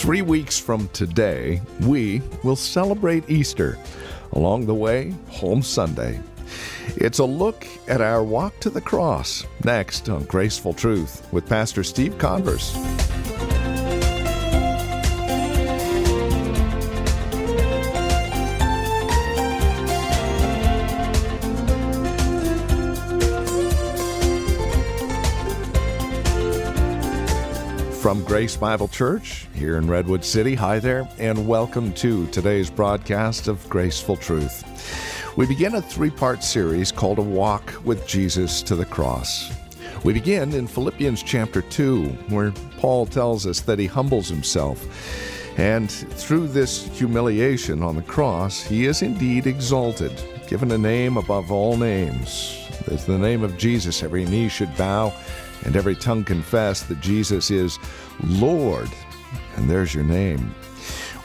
Three weeks from today, we will celebrate Easter. Along the way, Palm Sunday. It's a look at our walk to the cross next on Graceful Truth with Pastor Steve Converse. From Grace Bible Church here in Redwood City, hi there, and welcome to today's broadcast of Graceful Truth. We begin a three part series called A Walk with Jesus to the Cross. We begin in Philippians chapter 2, where Paul tells us that he humbles himself. And through this humiliation on the cross, he is indeed exalted, given a name above all names. There's the name of Jesus, every knee should bow and every tongue confess that Jesus is Lord. And there's your name.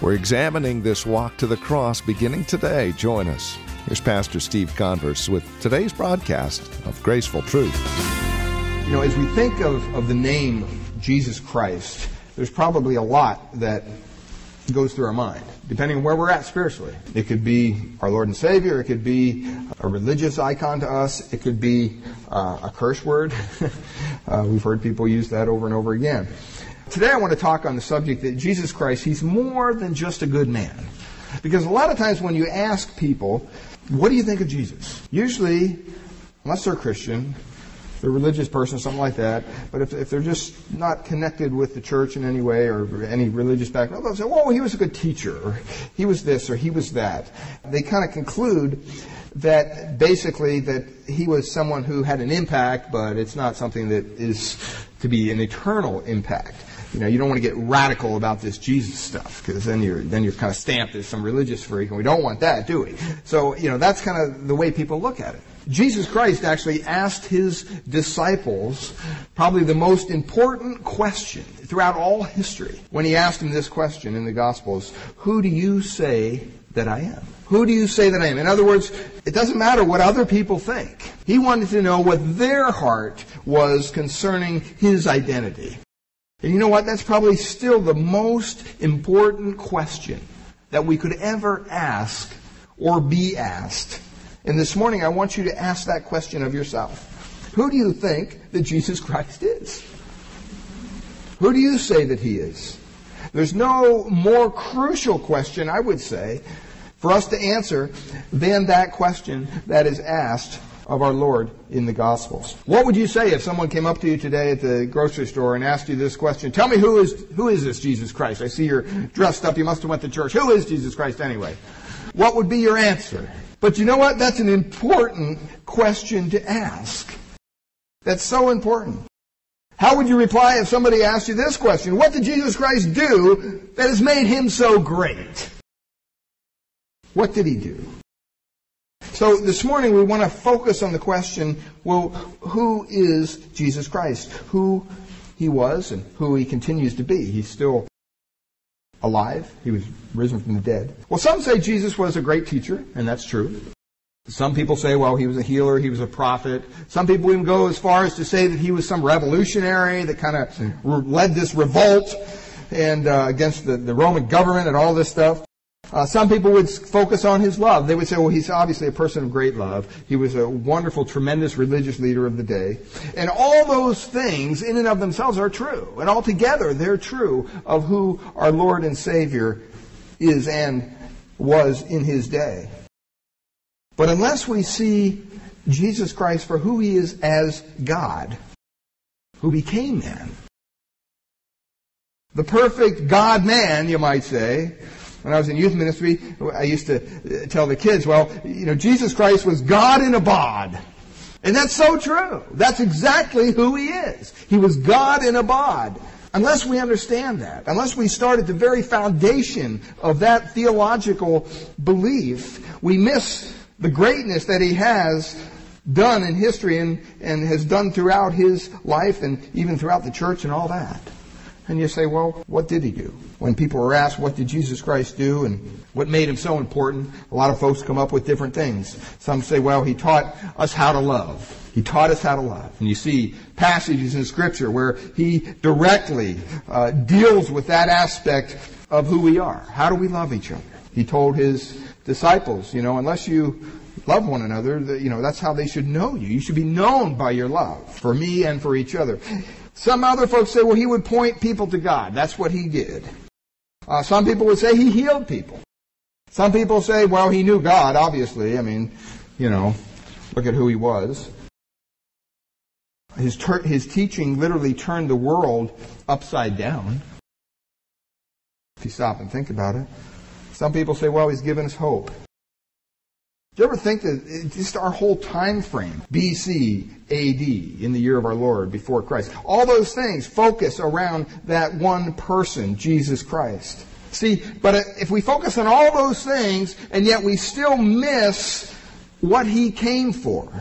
We're examining this walk to the cross beginning today. Join us. Here's Pastor Steve Converse with today's broadcast of Graceful Truth. You know, as we think of, of the name Jesus Christ, there's probably a lot that goes through our mind, depending on where we're at spiritually. It could be our Lord and Savior. It could be a religious icon to us. It could be uh, a curse word. uh, we've heard people use that over and over again. Today I want to talk on the subject that Jesus Christ, He's more than just a good man. Because a lot of times when you ask people, what do you think of Jesus? Usually, unless they're Christian, a religious person, something like that. But if, if they're just not connected with the church in any way or any religious background, they'll say, well, he was a good teacher, or he was this, or he was that. They kind of conclude that basically that he was someone who had an impact, but it's not something that is to be an eternal impact. You know, you don't want to get radical about this Jesus stuff because then you're then you're kind of stamped as some religious freak, and we don't want that, do we? So you know, that's kind of the way people look at it. Jesus Christ actually asked his disciples probably the most important question throughout all history when he asked them this question in the Gospels Who do you say that I am? Who do you say that I am? In other words, it doesn't matter what other people think. He wanted to know what their heart was concerning his identity. And you know what? That's probably still the most important question that we could ever ask or be asked and this morning, I want you to ask that question of yourself. Who do you think that Jesus Christ is? Who do you say that he is? There's no more crucial question, I would say, for us to answer than that question that is asked of our Lord in the Gospels. What would you say if someone came up to you today at the grocery store and asked you this question? Tell me who is who is this Jesus Christ? I see you're dressed up. You must have went to church. Who is Jesus Christ anyway? What would be your answer? But you know what? That's an important question to ask. That's so important. How would you reply if somebody asked you this question? What did Jesus Christ do that has made him so great? What did he do? So this morning we want to focus on the question, well, who is Jesus Christ? Who he was and who he continues to be. He's still alive. He was risen from the dead. Well, some say Jesus was a great teacher, and that's true. Some people say, well, he was a healer, he was a prophet. Some people even go as far as to say that he was some revolutionary that kind of led this revolt and uh, against the, the Roman government and all this stuff. Uh, some people would focus on his love. They would say, well, he's obviously a person of great love. He was a wonderful, tremendous religious leader of the day. And all those things, in and of themselves, are true. And altogether, they're true of who our Lord and Savior is and was in his day. But unless we see Jesus Christ for who he is as God, who became man, the perfect God man, you might say, when I was in youth ministry, I used to uh, tell the kids, well, you know, Jesus Christ was God in a bod. And that's so true. That's exactly who he is. He was God in a bod. Unless we understand that, unless we start at the very foundation of that theological belief, we miss the greatness that he has done in history and, and has done throughout his life and even throughout the church and all that. And you say, well, what did he do? When people are asked, what did Jesus Christ do and what made him so important, a lot of folks come up with different things. Some say, well, he taught us how to love. He taught us how to love. And you see passages in Scripture where he directly uh, deals with that aspect of who we are. How do we love each other? He told his disciples, you know, unless you love one another, you know, that's how they should know you. You should be known by your love for me and for each other. Some other folks say, well, he would point people to God. That's what he did. Uh, some people would say he healed people. Some people say, well, he knew God, obviously. I mean, you know, look at who he was. His, ter- his teaching literally turned the world upside down. If you stop and think about it. Some people say, well, he's given us hope. Do you ever think that just our whole time frame, BC, AD, in the year of our Lord, before Christ, all those things focus around that one person, Jesus Christ. See, but if we focus on all those things and yet we still miss what he came for,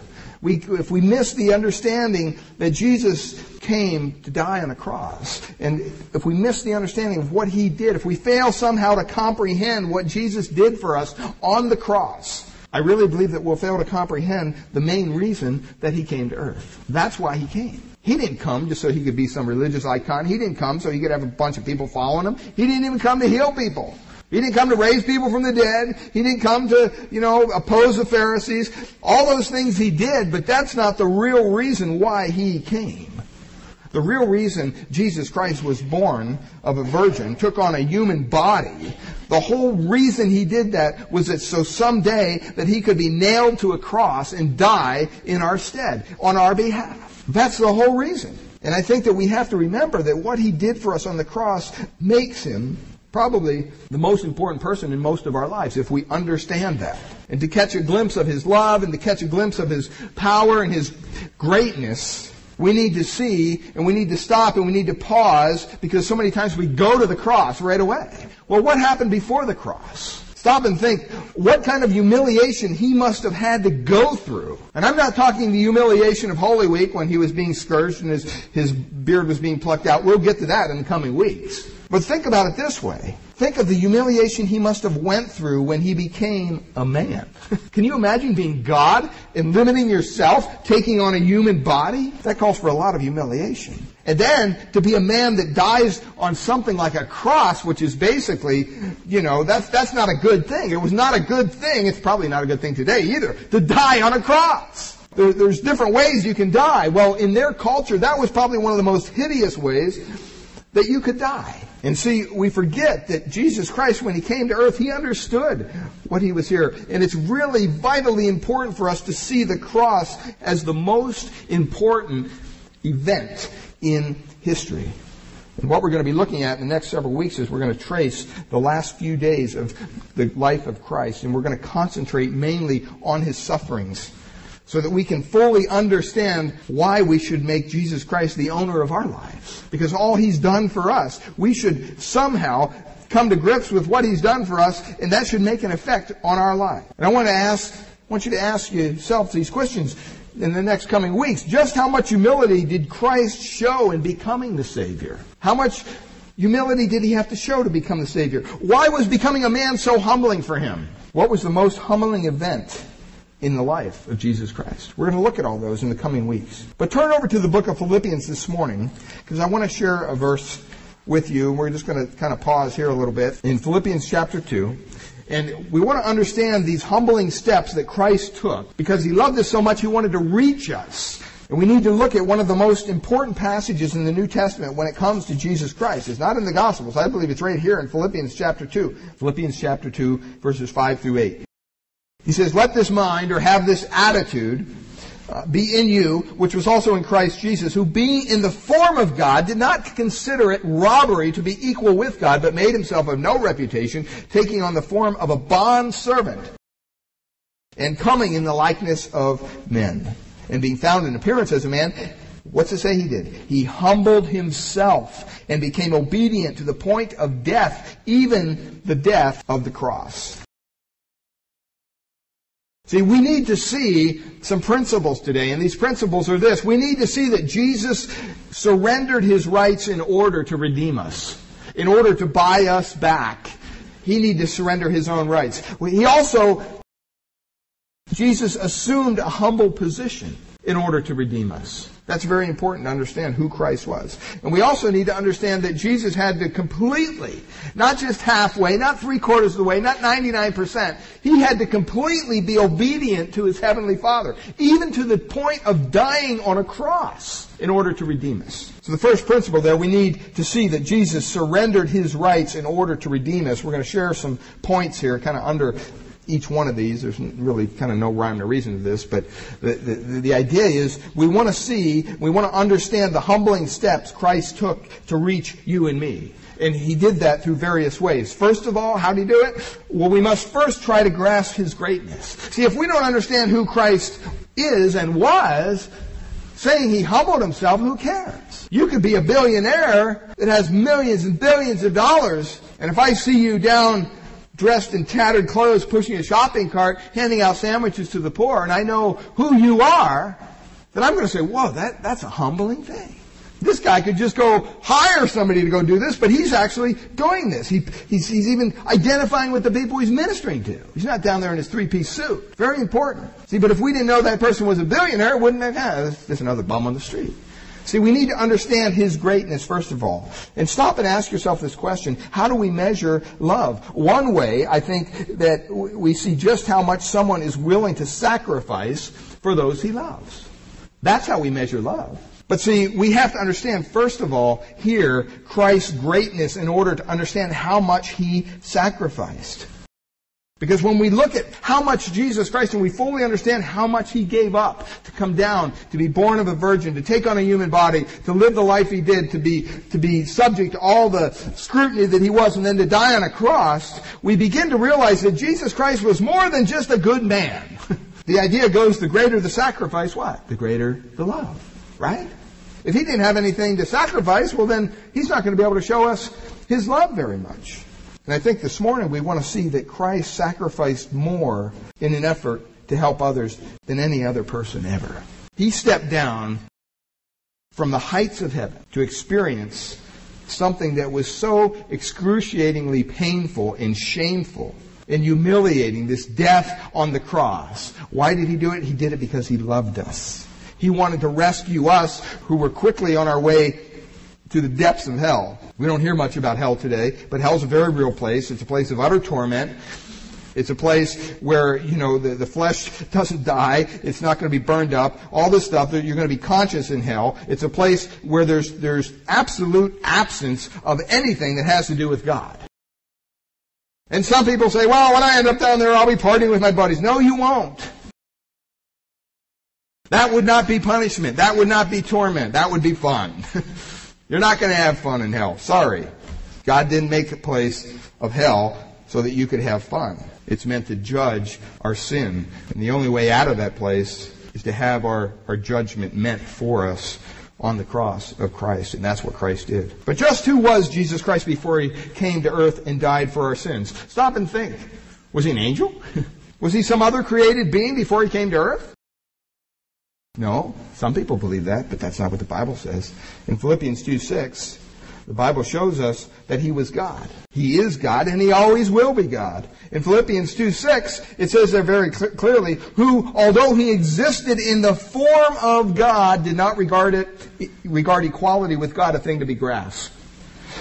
we, if we miss the understanding that Jesus came to die on a cross, and if we miss the understanding of what he did, if we fail somehow to comprehend what Jesus did for us on the cross, I really believe that we'll fail to comprehend the main reason that he came to earth. That's why he came. He didn't come just so he could be some religious icon. He didn't come so he could have a bunch of people following him. He didn't even come to heal people. He didn't come to raise people from the dead. He didn't come to, you know, oppose the Pharisees. All those things he did, but that's not the real reason why he came. The real reason Jesus Christ was born of a virgin, took on a human body, the whole reason he did that was that so someday that he could be nailed to a cross and die in our stead, on our behalf. That's the whole reason. And I think that we have to remember that what he did for us on the cross makes him probably the most important person in most of our lives if we understand that. And to catch a glimpse of his love and to catch a glimpse of his power and his greatness, we need to see and we need to stop and we need to pause because so many times we go to the cross right away. Well, what happened before the cross? Stop and think what kind of humiliation he must have had to go through. And I'm not talking the humiliation of Holy Week when he was being scourged and his, his beard was being plucked out. We'll get to that in the coming weeks. But think about it this way. Think of the humiliation he must have went through when he became a man. Can you imagine being God and limiting yourself, taking on a human body? That calls for a lot of humiliation. And then to be a man that dies on something like a cross, which is basically, you know, that's, that's not a good thing. It was not a good thing. It's probably not a good thing today either, to die on a cross. There, there's different ways you can die. Well, in their culture, that was probably one of the most hideous ways that you could die. And see, we forget that Jesus Christ, when He came to earth, He understood what He was here. And it's really vitally important for us to see the cross as the most important event in history. And what we're going to be looking at in the next several weeks is we're going to trace the last few days of the life of Christ, and we're going to concentrate mainly on His sufferings so that we can fully understand why we should make Jesus Christ the owner of our lives. Because all He's done for us, we should somehow come to grips with what He's done for us, and that should make an effect on our life. And I want to ask, I want you to ask yourself these questions in the next coming weeks. Just how much humility did Christ show in becoming the Savior? How much humility did He have to show to become the Savior? Why was becoming a man so humbling for Him? What was the most humbling event in the life of Jesus Christ. We're going to look at all those in the coming weeks. But turn over to the book of Philippians this morning because I want to share a verse with you. We're just going to kind of pause here a little bit in Philippians chapter 2. And we want to understand these humbling steps that Christ took because he loved us so much he wanted to reach us. And we need to look at one of the most important passages in the New Testament when it comes to Jesus Christ. It's not in the Gospels. I believe it's right here in Philippians chapter 2. Philippians chapter 2, verses 5 through 8. He says, let this mind or have this attitude uh, be in you, which was also in Christ Jesus, who being in the form of God did not consider it robbery to be equal with God, but made himself of no reputation, taking on the form of a bond servant and coming in the likeness of men. And being found in appearance as a man, what's it say he did? He humbled himself and became obedient to the point of death, even the death of the cross. See, we need to see some principles today, and these principles are this. We need to see that Jesus surrendered his rights in order to redeem us, in order to buy us back. He needed to surrender his own rights. He also, Jesus assumed a humble position in order to redeem us. That's very important to understand who Christ was. And we also need to understand that Jesus had to completely, not just halfway, not three quarters of the way, not 99%, he had to completely be obedient to his heavenly Father, even to the point of dying on a cross in order to redeem us. So the first principle there, we need to see that Jesus surrendered his rights in order to redeem us. We're going to share some points here, kind of under each one of these. There's really kind of no rhyme or reason to this, but the, the, the idea is we want to see, we want to understand the humbling steps Christ took to reach you and me. And he did that through various ways. First of all, how did he do it? Well, we must first try to grasp his greatness. See, if we don't understand who Christ is and was, saying he humbled himself, who cares? You could be a billionaire that has millions and billions of dollars, and if I see you down dressed in tattered clothes, pushing a shopping cart, handing out sandwiches to the poor, and I know who you are, then I'm going to say, whoa, that, that's a humbling thing. This guy could just go hire somebody to go do this, but he's actually doing this. He, he's, he's even identifying with the people he's ministering to. He's not down there in his three-piece suit. Very important. See, but if we didn't know that person was a billionaire, wouldn't have just another bum on the street. See, we need to understand His greatness, first of all. And stop and ask yourself this question. How do we measure love? One way, I think, that we see just how much someone is willing to sacrifice for those he loves. That's how we measure love. But see, we have to understand, first of all, here, Christ's greatness in order to understand how much he sacrificed. Because when we look at how much Jesus Christ and we fully understand how much He gave up to come down, to be born of a virgin, to take on a human body, to live the life He did, to be, to be subject to all the scrutiny that He was, and then to die on a cross, we begin to realize that Jesus Christ was more than just a good man. the idea goes, the greater the sacrifice, what? The greater the love. Right? If He didn't have anything to sacrifice, well then He's not going to be able to show us His love very much. And I think this morning we want to see that Christ sacrificed more in an effort to help others than any other person ever. He stepped down from the heights of heaven to experience something that was so excruciatingly painful and shameful and humiliating, this death on the cross. Why did he do it? He did it because he loved us. He wanted to rescue us who were quickly on our way to the depths of hell. We don't hear much about hell today, but hell's a very real place. It's a place of utter torment. It's a place where, you know, the, the flesh doesn't die. It's not going to be burned up. All this stuff, you're going to be conscious in hell. It's a place where there's, there's absolute absence of anything that has to do with God. And some people say, well, when I end up down there, I'll be partying with my buddies. No, you won't. That would not be punishment. That would not be torment. That would be fun. You're not going to have fun in hell. Sorry. God didn't make a place of hell so that you could have fun. It's meant to judge our sin. And the only way out of that place is to have our, our judgment meant for us on the cross of Christ. And that's what Christ did. But just who was Jesus Christ before he came to earth and died for our sins? Stop and think. Was he an angel? was he some other created being before he came to earth? No, some people believe that, but that's not what the Bible says. In Philippians 2 6, the Bible shows us that he was God. He is God, and he always will be God. In Philippians 2 6, it says there very cl- clearly, who, although he existed in the form of God, did not regard it, regard equality with God a thing to be grasped.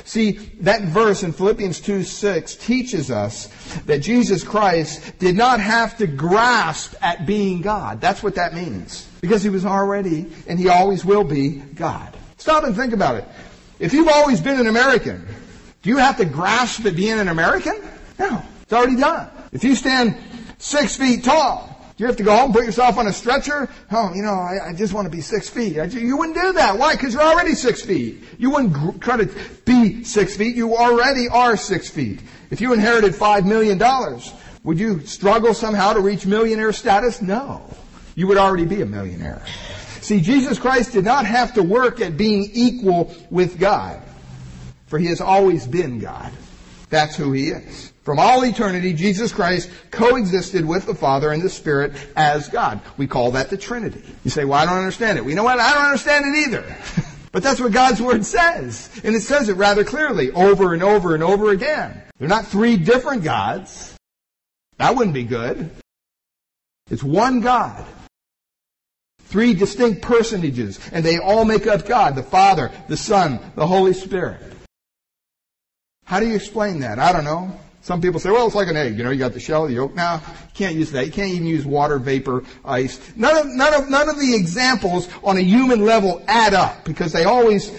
See, that verse in Philippians 2 6 teaches us that Jesus Christ did not have to grasp at being God. That's what that means because he was already and he always will be God. Stop and think about it. If you've always been an American, do you have to grasp at being an American? No. It's already done. If you stand six feet tall, do you have to go home, put yourself on a stretcher? Oh, you know, I, I just want to be six feet. You wouldn't do that. Why? Because you're already six feet. You wouldn't gr- try to be six feet. You already are six feet. If you inherited five million dollars, would you struggle somehow to reach millionaire status? No you would already be a millionaire. See, Jesus Christ did not have to work at being equal with God, for he has always been God. That's who he is. From all eternity, Jesus Christ coexisted with the Father and the Spirit as God. We call that the Trinity. You say, well, I don't understand it. Well, you know what? I don't understand it either. but that's what God's Word says. And it says it rather clearly over and over and over again. They're not three different gods. That wouldn't be good. It's one God. Three distinct personages, and they all make up God, the Father, the Son, the Holy Spirit. How do you explain that? I don't know. Some people say, well, it's like an egg. You know, you got the shell, the yolk. Now, you can't use that. You can't even use water, vapor, ice. None of, none of, none of the examples on a human level add up because they always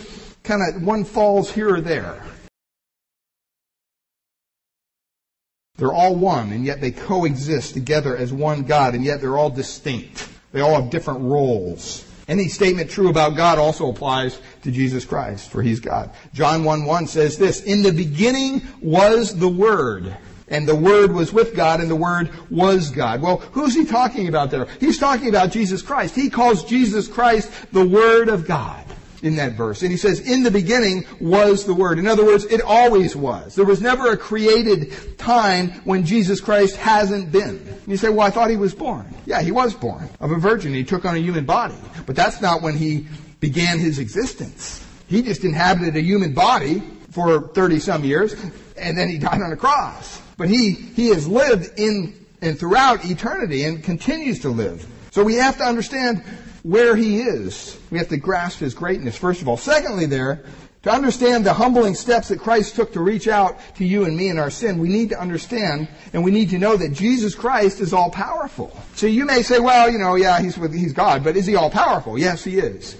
kind of, one falls here or there. They're all one, and yet they coexist together as one God, and yet they're all distinct. They all have different roles. Any statement true about God also applies to Jesus Christ, for he's God. John 1 1 says this In the beginning was the Word, and the Word was with God, and the Word was God. Well, who's he talking about there? He's talking about Jesus Christ. He calls Jesus Christ the Word of God in that verse. And he says, in the beginning was the Word. In other words, it always was. There was never a created time when Jesus Christ hasn't been. And you say, well, I thought he was born. Yeah, he was born of a virgin. He took on a human body. But that's not when he began his existence. He just inhabited a human body for 30 some years, and then he died on a cross. But he, he has lived in and throughout eternity and continues to live. So we have to understand where he is. We have to grasp his greatness, first of all. Secondly, there, to understand the humbling steps that Christ took to reach out to you and me in our sin, we need to understand and we need to know that Jesus Christ is all powerful. So you may say, well, you know, yeah, he's, with, he's God, but is he all powerful? Yes, he is.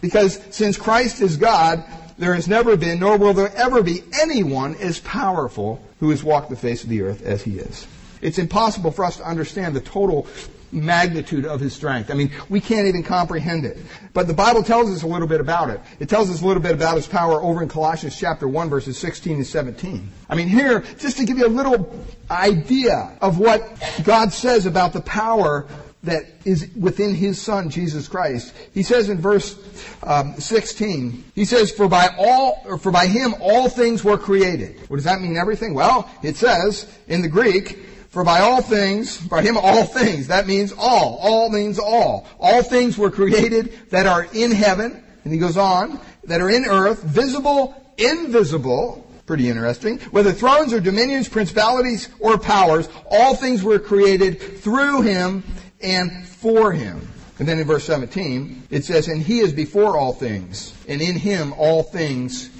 Because since Christ is God, there has never been, nor will there ever be anyone as powerful who has walked the face of the earth as he is. It's impossible for us to understand the total magnitude of his strength. I mean, we can't even comprehend it. But the Bible tells us a little bit about it. It tells us a little bit about his power over in Colossians chapter 1 verses 16 and 17. I mean, here, just to give you a little idea of what God says about the power that is within his son jesus christ he says in verse um, 16 he says for by all or for by him all things were created what does that mean everything well it says in the greek for by all things, by him all things, that means all. All means all. All things were created that are in heaven, and he goes on, that are in earth, visible, invisible, pretty interesting, whether thrones or dominions, principalities or powers, all things were created through him and for him. And then in verse 17, it says, And he is before all things, and in him all things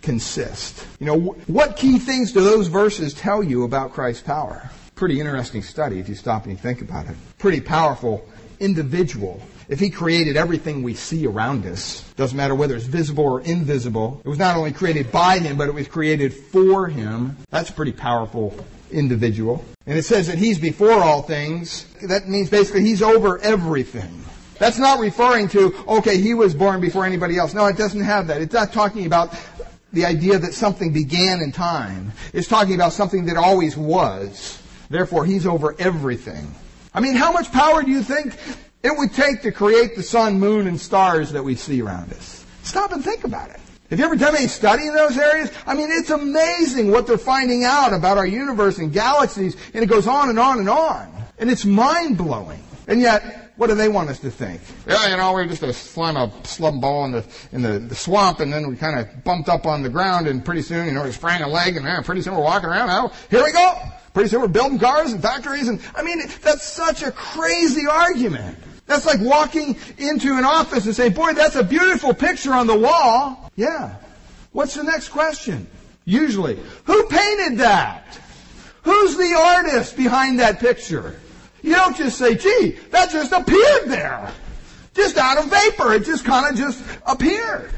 consist. You know, what key things do those verses tell you about Christ's power? Pretty interesting study if you stop and you think about it. Pretty powerful individual. If he created everything we see around us, doesn't matter whether it's visible or invisible, it was not only created by him, but it was created for him. That's a pretty powerful individual. And it says that he's before all things. That means basically he's over everything. That's not referring to, okay, he was born before anybody else. No, it doesn't have that. It's not talking about the idea that something began in time. It's talking about something that always was. Therefore, he's over everything. I mean, how much power do you think it would take to create the sun, moon, and stars that we see around us? Stop and think about it. Have you ever done any study in those areas? I mean, it's amazing what they're finding out about our universe and galaxies, and it goes on and on and on. And it's mind blowing. And yet, what do they want us to think? Yeah, you know, we are just a slime a slum ball in the in the, the swamp, and then we kind of bumped up on the ground, and pretty soon, you know, we sprang a leg, and yeah, pretty soon we're walking around. Now, here we go. Pretty soon we're building cars and factories, and I mean, that's such a crazy argument. That's like walking into an office and saying, boy, that's a beautiful picture on the wall. Yeah. What's the next question? Usually, who painted that? Who's the artist behind that picture? You don't just say, gee, that just appeared there. Just out of vapor. It just kind of just appeared.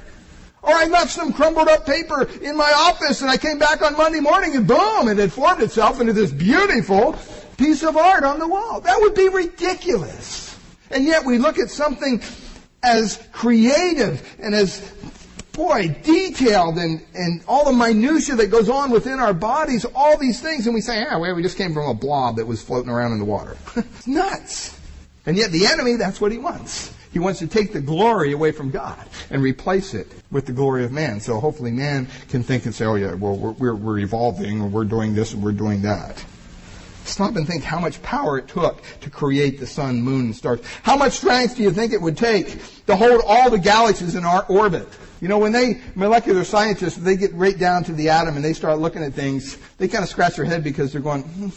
Or I left some crumbled up paper in my office and I came back on Monday morning and boom, it had formed itself into this beautiful piece of art on the wall. That would be ridiculous. And yet we look at something as creative and as, boy, detailed and, and all the minutia that goes on within our bodies, all these things, and we say, ah, well, we just came from a blob that was floating around in the water. it's nuts. And yet the enemy, that's what he wants. He wants to take the glory away from God and replace it with the glory of man. So hopefully man can think and say, oh yeah, well, we're, we're, we're evolving and we're doing this and we're doing that. Stop and think how much power it took to create the sun, moon, and stars. How much strength do you think it would take to hold all the galaxies in our orbit? You know, when they, molecular scientists, they get right down to the atom and they start looking at things, they kind of scratch their head because they're going, hmm,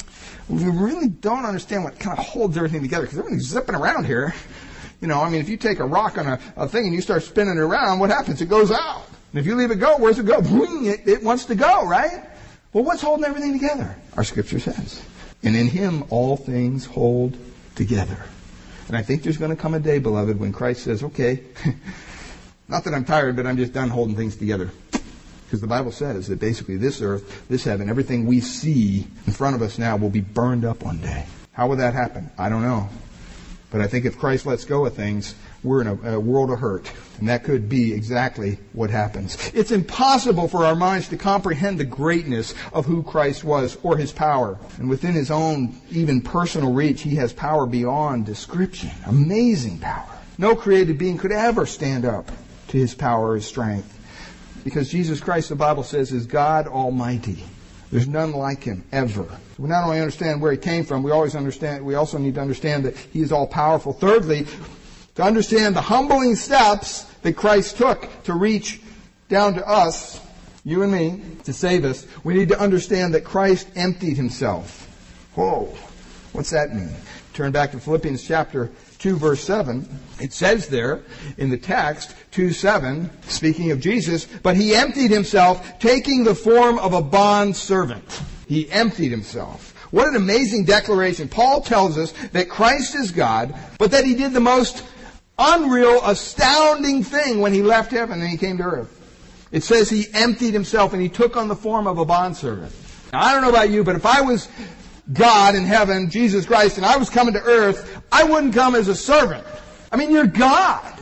we really don't understand what kind of holds everything together because everything's zipping around here. You know, I mean, if you take a rock on a, a thing and you start spinning it around, what happens? It goes out. And if you leave it go, where's it go? It, it wants to go, right? Well, what's holding everything together? Our scripture says. And in him all things hold together. And I think there's going to come a day, beloved, when Christ says, okay, not that I'm tired, but I'm just done holding things together. Because the Bible says that basically this earth, this heaven, everything we see in front of us now will be burned up one day. How will that happen? I don't know. But I think if Christ lets go of things, we're in a, a, world of hurt. And that could be exactly what happens. It's impossible for our minds to comprehend the greatness of who Christ was or his power. And within his own, even personal reach, he has power beyond description. Amazing power. No created being could ever stand up to his power or his strength. Because Jesus Christ, the Bible says, is God Almighty. There's none like him ever. We not only understand where he came from, we always understand we also need to understand that he is all powerful. Thirdly, to understand the humbling steps that Christ took to reach down to us, you and me, to save us, we need to understand that Christ emptied himself. Whoa. What's that mean? Turn back to Philippians chapter 2 verse 7. It says there in the text, 2 7, speaking of Jesus, but he emptied himself, taking the form of a bond servant. He emptied himself. What an amazing declaration. Paul tells us that Christ is God, but that he did the most unreal, astounding thing when he left heaven and he came to earth. It says he emptied himself and he took on the form of a bondservant. Now, I don't know about you, but if I was God in heaven, Jesus Christ, and I was coming to earth, I wouldn't come as a servant. I mean, you're God.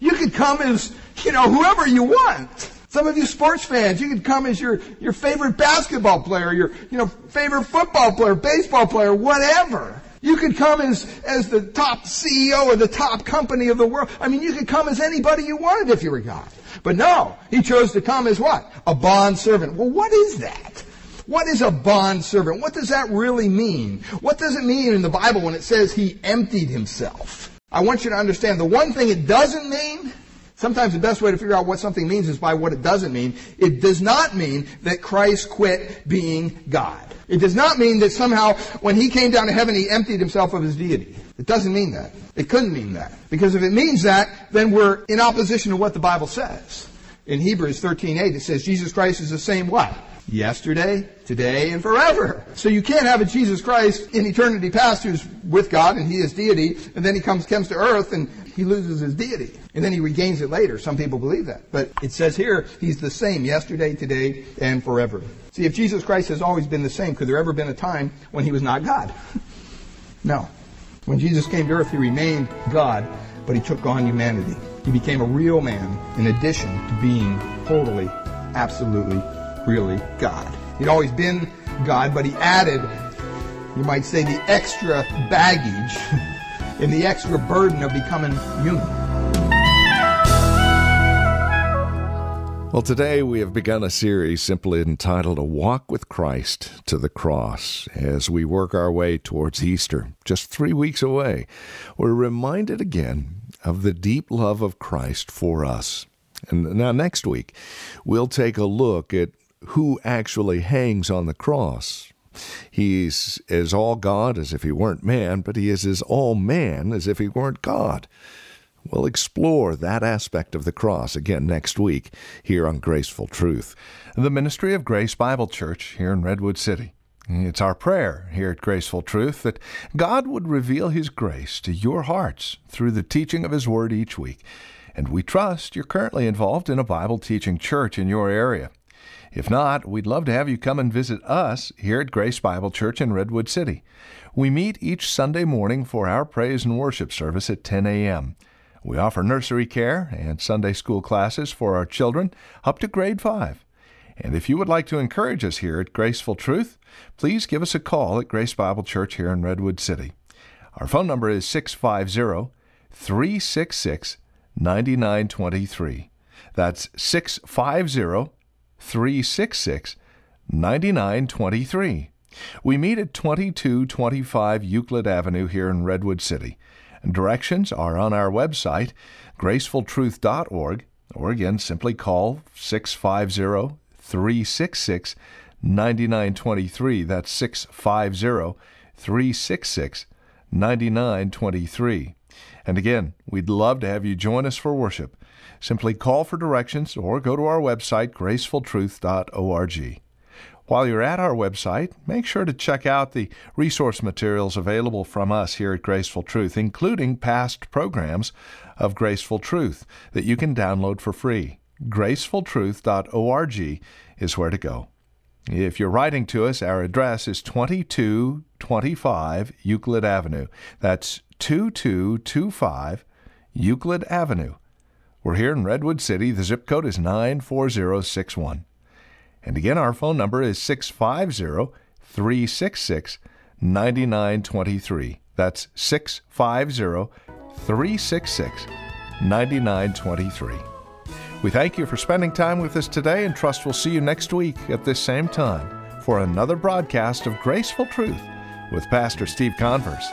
You could come as, you know, whoever you want. Some of you sports fans, you could come as your, your favorite basketball player, your, you know, favorite football player, baseball player, whatever. You could come as, as the top CEO of the top company of the world. I mean, you could come as anybody you wanted if you were God. But no, he chose to come as what? A bond servant. Well, what is that? What is a bond servant? What does that really mean? What does it mean in the Bible when it says he emptied himself? I want you to understand the one thing it doesn't mean Sometimes the best way to figure out what something means is by what it doesn't mean. It does not mean that Christ quit being God. It does not mean that somehow when he came down to heaven he emptied himself of his deity. It doesn't mean that. It couldn't mean that. Because if it means that, then we're in opposition to what the Bible says. In Hebrews 13:8 it says Jesus Christ is the same what? Yesterday, today, and forever. So you can't have a Jesus Christ in eternity past who's with God and he is deity, and then he comes comes to earth and he loses his deity. And then he regains it later. Some people believe that. But it says here, he's the same yesterday, today, and forever. See, if Jesus Christ has always been the same, could there ever been a time when he was not God? no. When Jesus came to earth, he remained God, but he took on humanity. He became a real man in addition to being totally, absolutely, really God. He'd always been God, but he added, you might say, the extra baggage and the extra burden of becoming human. Well, today we have begun a series simply entitled A Walk with Christ to the Cross. As we work our way towards Easter, just three weeks away, we're reminded again of the deep love of Christ for us. And now, next week, we'll take a look at who actually hangs on the cross. He's as all God as if he weren't man, but he is as all man as if he weren't God. We'll explore that aspect of the cross again next week here on Graceful Truth, the ministry of Grace Bible Church here in Redwood City. It's our prayer here at Graceful Truth that God would reveal His grace to your hearts through the teaching of His Word each week. And we trust you're currently involved in a Bible teaching church in your area. If not, we'd love to have you come and visit us here at Grace Bible Church in Redwood City. We meet each Sunday morning for our praise and worship service at 10 a.m. We offer nursery care and Sunday school classes for our children up to grade 5. And if you would like to encourage us here at Graceful Truth, please give us a call at Grace Bible Church here in Redwood City. Our phone number is 650 366 9923. That's 650 366 9923. We meet at 2225 Euclid Avenue here in Redwood City. Directions are on our website, gracefultruth.org, or again, simply call 650 366 9923. That's 650 366 9923. And again, we'd love to have you join us for worship. Simply call for directions or go to our website, gracefultruth.org. While you're at our website, make sure to check out the resource materials available from us here at Graceful Truth, including past programs of Graceful Truth that you can download for free. gracefultruth.org is where to go. If you're writing to us, our address is 2225 Euclid Avenue. That's 2225 Euclid Avenue. We're here in Redwood City. The zip code is 94061. And again, our phone number is 650 366 9923. That's 650 366 9923. We thank you for spending time with us today and trust we'll see you next week at this same time for another broadcast of Graceful Truth with Pastor Steve Converse.